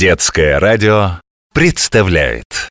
Детское радио представляет.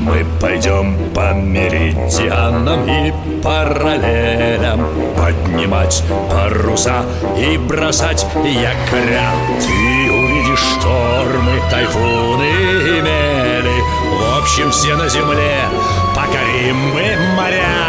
Мы пойдем по меридианам и параллелям. Поднимать паруса и бросать якоря Ты увидишь штормы, тайфуны и мели. В общем, все на земле покорим мы моря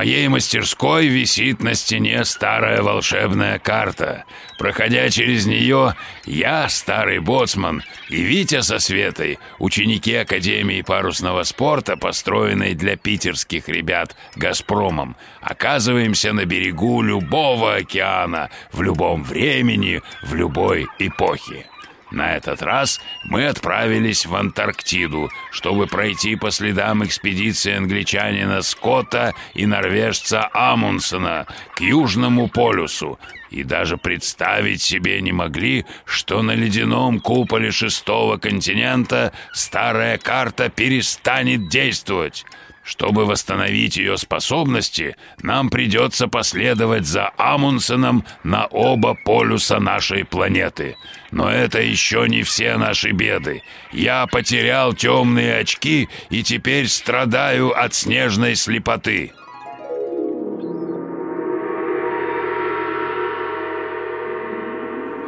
моей мастерской висит на стене старая волшебная карта. Проходя через нее, я, старый боцман, и Витя со Светой, ученики Академии парусного спорта, построенной для питерских ребят «Газпромом», оказываемся на берегу любого океана, в любом времени, в любой эпохе. На этот раз мы отправились в Антарктиду, чтобы пройти по следам экспедиции англичанина Скотта и норвежца Амундсена к Южному полюсу, и даже представить себе не могли, что на ледяном куполе шестого континента старая карта перестанет действовать. Чтобы восстановить ее способности, нам придется последовать за Амундсеном на оба полюса нашей планеты. Но это еще не все наши беды. Я потерял темные очки и теперь страдаю от снежной слепоты.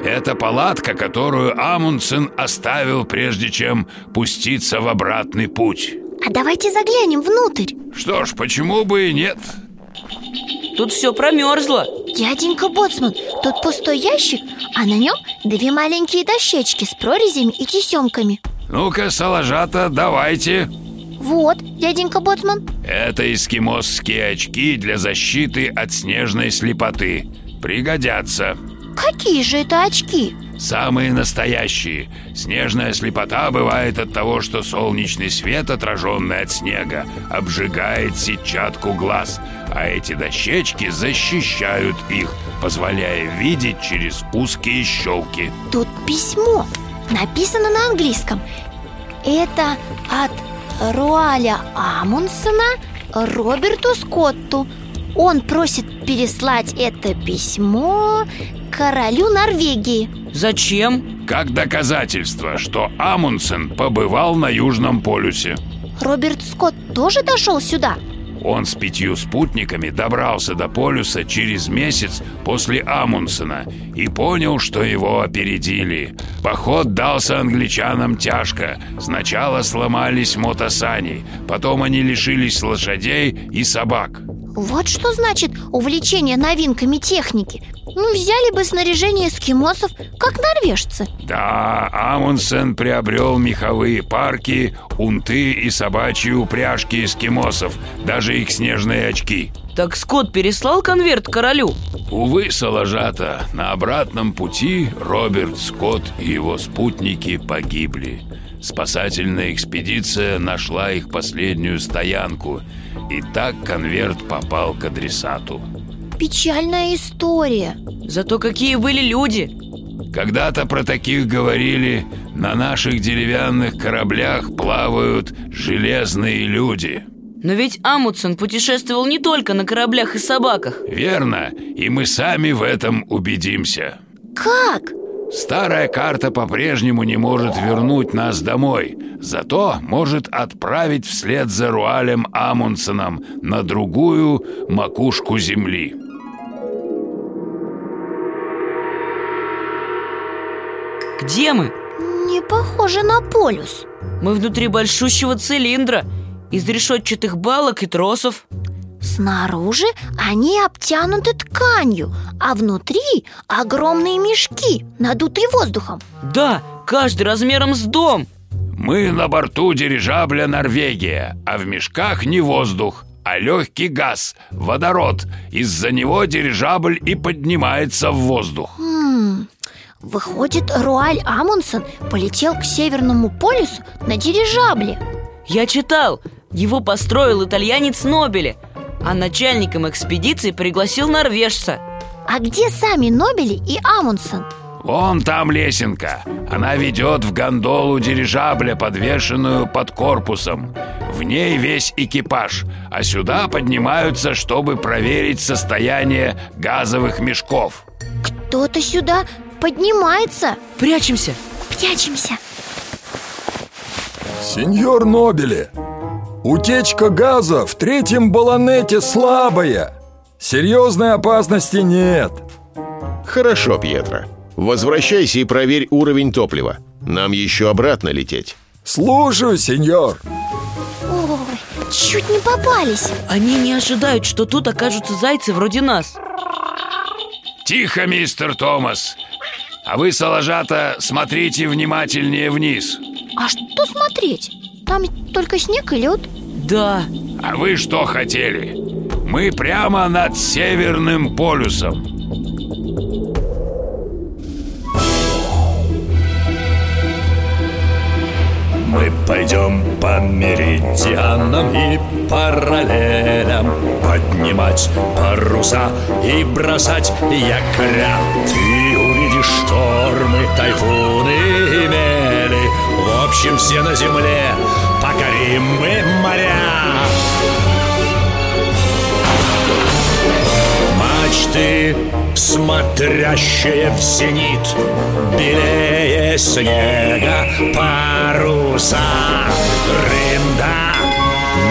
Это палатка, которую Амундсен оставил, прежде чем пуститься в обратный путь. А давайте заглянем внутрь Что ж, почему бы и нет? Тут все промерзло Дяденька Боцман, тут пустой ящик, а на нем две маленькие дощечки с прорезями и тесемками Ну-ка, салажата, давайте. Вот, дяденька Боцман Это эскимосские очки для защиты от снежной слепоты. Пригодятся. Какие же это очки? Самые настоящие. Снежная слепота бывает от того, что солнечный свет, отраженный от снега, обжигает сетчатку глаз, а эти дощечки защищают их, позволяя видеть через узкие щелки. Тут письмо Написано на английском Это от Руаля Амундсена Роберту Скотту Он просит переслать это письмо королю Норвегии Зачем? Как доказательство, что Амундсен побывал на Южном полюсе. Роберт Скотт тоже дошел сюда? Он с пятью спутниками добрался до полюса через месяц после Амундсена и понял, что его опередили. Поход дался англичанам тяжко. Сначала сломались мотосани, потом они лишились лошадей и собак. Вот что значит увлечение новинками техники Ну, взяли бы снаряжение эскимосов, как норвежцы Да, Амундсен приобрел меховые парки, унты и собачьи упряжки эскимосов, даже их снежные очки. Так Скотт переслал конверт королю Увы, Салажата, на обратном пути Роберт Скотт и его спутники погибли. Спасательная экспедиция нашла их последнюю стоянку, и так конверт попал к адресату. Печальная история Зато какие были люди Когда-то про таких говорили, на наших деревянных кораблях плавают железные люди. Но ведь Амундсен путешествовал не только на кораблях и собаках Верно, и мы сами в этом убедимся. Как? Старая карта по-прежнему не может вернуть нас домой, зато может отправить вслед за Руалем Амундсеном на другую макушку земли. Где мы? Не похоже на полюс Мы внутри большущего цилиндра Из решетчатых балок и тросов Снаружи они обтянуты тканью А внутри огромные мешки, надутые воздухом Да, каждый размером с дом Мы на борту дирижабля «Норвегия», а в мешках не воздух, а легкий газ, водород. Из-за него дирижабль и поднимается в воздух. Хм, выходит, Руаль Амундсен полетел к Северному полюсу на дирижабле Я читал, его построил итальянец Нобели А начальником экспедиции пригласил норвежца А где сами Нобели и Амундсен? Вон там лесенка. Она ведет в гондолу дирижабля, подвешенную под корпусом. В ней весь экипаж, а сюда поднимаются, чтобы проверить состояние газовых мешков. Кто-то сюда поднимается Прячемся Прячемся Сеньор Нобели, утечка газа в третьем баллонете слабая. Серьезной опасности нет. Хорошо, Пьетро. Возвращайся и проверь уровень топлива. Нам еще обратно лететь. Слушаю, сеньор. Ой, чуть не попались Они не ожидают, что тут окажутся зайцы вроде нас Тихо, мистер Томас. А вы, Салажата, смотрите внимательнее вниз. А что смотреть? Там только снег и лед Да, А вы что хотели? Мы прямо над Северным полюсом. Мы пойдем по меридианам и параллелям Поднимать паруса и бросать якоря Ты увидишь штормы, тайфуны и мели Все на земле. Покорим мы моря. Мачты, смотрящие в зенит Белее снега паруса. Рында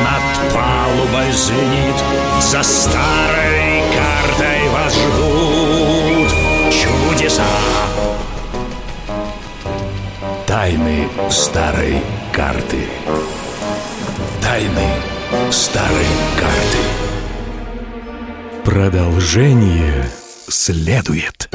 над палубой звенит За старой картой вас ждут чудеса Тайны старой карты Тайны старой карты Продолжение следует.